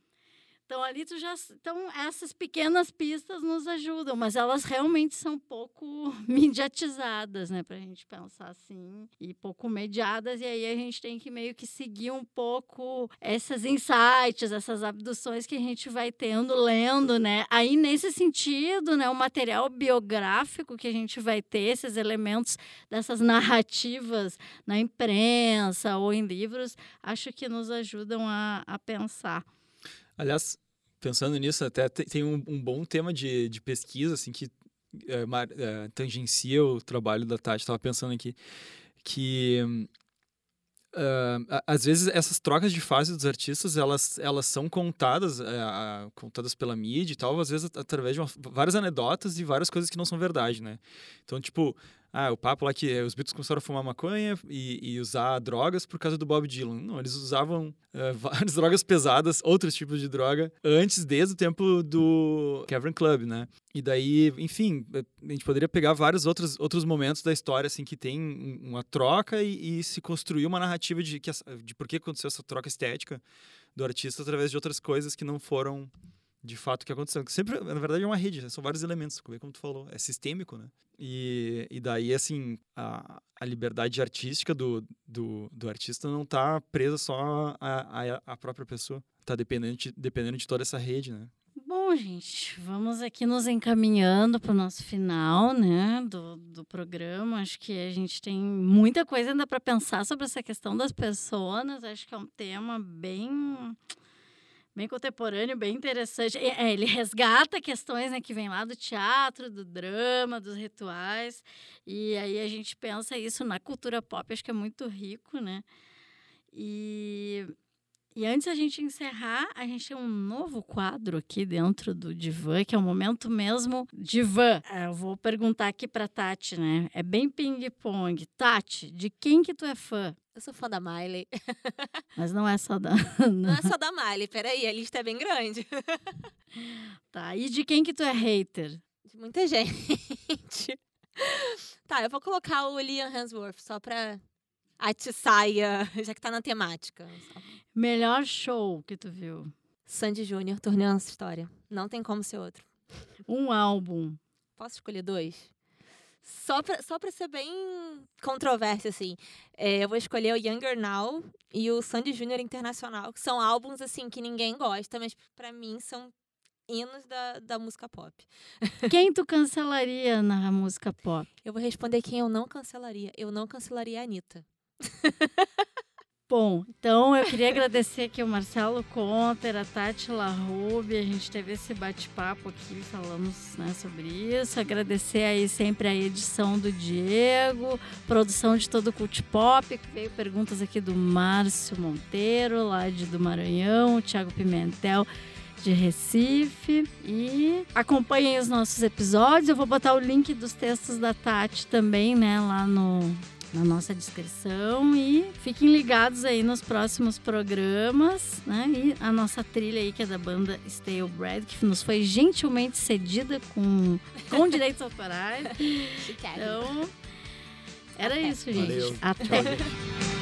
Então, ali tu já. Então, essas pequenas pistas nos ajudam, mas elas realmente são pouco mediatizadas, né? A gente pensar assim, e pouco mediadas, e aí a gente tem que meio que seguir um pouco essas insights, essas abduções que a gente vai tendo, lendo, né? Aí, nesse sentido, né, o material biográfico que a gente vai ter, esses elementos dessas narrativas na imprensa ou em livros, acho que nos ajudam a, a pensar. Aliás, pensando nisso, até tem um, um bom tema de, de pesquisa, assim, que é, é, tangencia o trabalho da Tati, estava pensando aqui, que uh, às vezes essas trocas de fase dos artistas, elas, elas são contadas, uh, contadas pela mídia e tal, às vezes através de uma, várias anedotas e várias coisas que não são verdade, né? Então, tipo, ah, o papo lá que os Beatles começaram a fumar maconha e, e usar drogas por causa do Bob Dylan. Não, eles usavam uh, várias drogas pesadas, outros tipos de droga, antes, desde o tempo do Cavern Club, né? E daí, enfim, a gente poderia pegar vários outros, outros momentos da história, assim, que tem uma troca e, e se construir uma narrativa de, que, de por que aconteceu essa troca estética do artista através de outras coisas que não foram de fato o que aconteceu. Sempre, na verdade, é uma rede, né? são vários elementos, como tu falou, é sistêmico, né? E, e daí, assim, a, a liberdade artística do, do, do artista não está presa só à, à, própria pessoa, está dependendo, dependendo de toda essa rede, né? Bom, gente, vamos aqui nos encaminhando para o nosso final, né, do, do programa. Acho que a gente tem muita coisa ainda para pensar sobre essa questão das pessoas. Acho que é um tema bem bem contemporâneo, bem interessante. É, ele resgata questões né, que vêm lá do teatro, do drama, dos rituais. E aí a gente pensa isso na cultura pop, acho que é muito rico, né? E, e antes a gente encerrar, a gente tem um novo quadro aqui dentro do Divã, que é o momento mesmo Divã. É, eu vou perguntar aqui para Tati, né? É bem ping-pong. Tati, de quem que tu é fã? Eu sou fã da Miley. Mas não é só da. Não é só da Miley, peraí, a lista é bem grande. Tá, e de quem que tu é hater? De muita gente. Tá, eu vou colocar o Liam Hemsworth só pra atiçar, já que tá na temática. Melhor show que tu viu? Sandy Júnior, Torneio Nossa História. Não tem como ser outro. Um álbum. Posso escolher dois? Só pra, só pra ser bem controverso, assim, é, eu vou escolher o Younger Now e o Sandy Júnior Internacional, que são álbuns, assim, que ninguém gosta, mas para mim são hinos da, da música pop. Quem tu cancelaria na música pop? Eu vou responder quem eu não cancelaria. Eu não cancelaria a Anitta. Bom, então eu queria agradecer aqui o Marcelo Conter, a Tati Larrube, a gente teve esse bate-papo aqui, falamos né, sobre isso. Agradecer aí sempre a edição do Diego, produção de todo o Cult Pop, veio perguntas aqui do Márcio Monteiro, lá de do Maranhão, Thiago Pimentel de Recife. E acompanhem os nossos episódios. Eu vou botar o link dos textos da Tati também, né, lá no, na nossa descrição e fiquem ligados aí nos próximos programas, né? E a nossa trilha aí que é da banda Stale Bread, que nos foi gentilmente cedida com, com direitos autorais. Então, era isso, gente. Valeu. Até. Tchau, gente.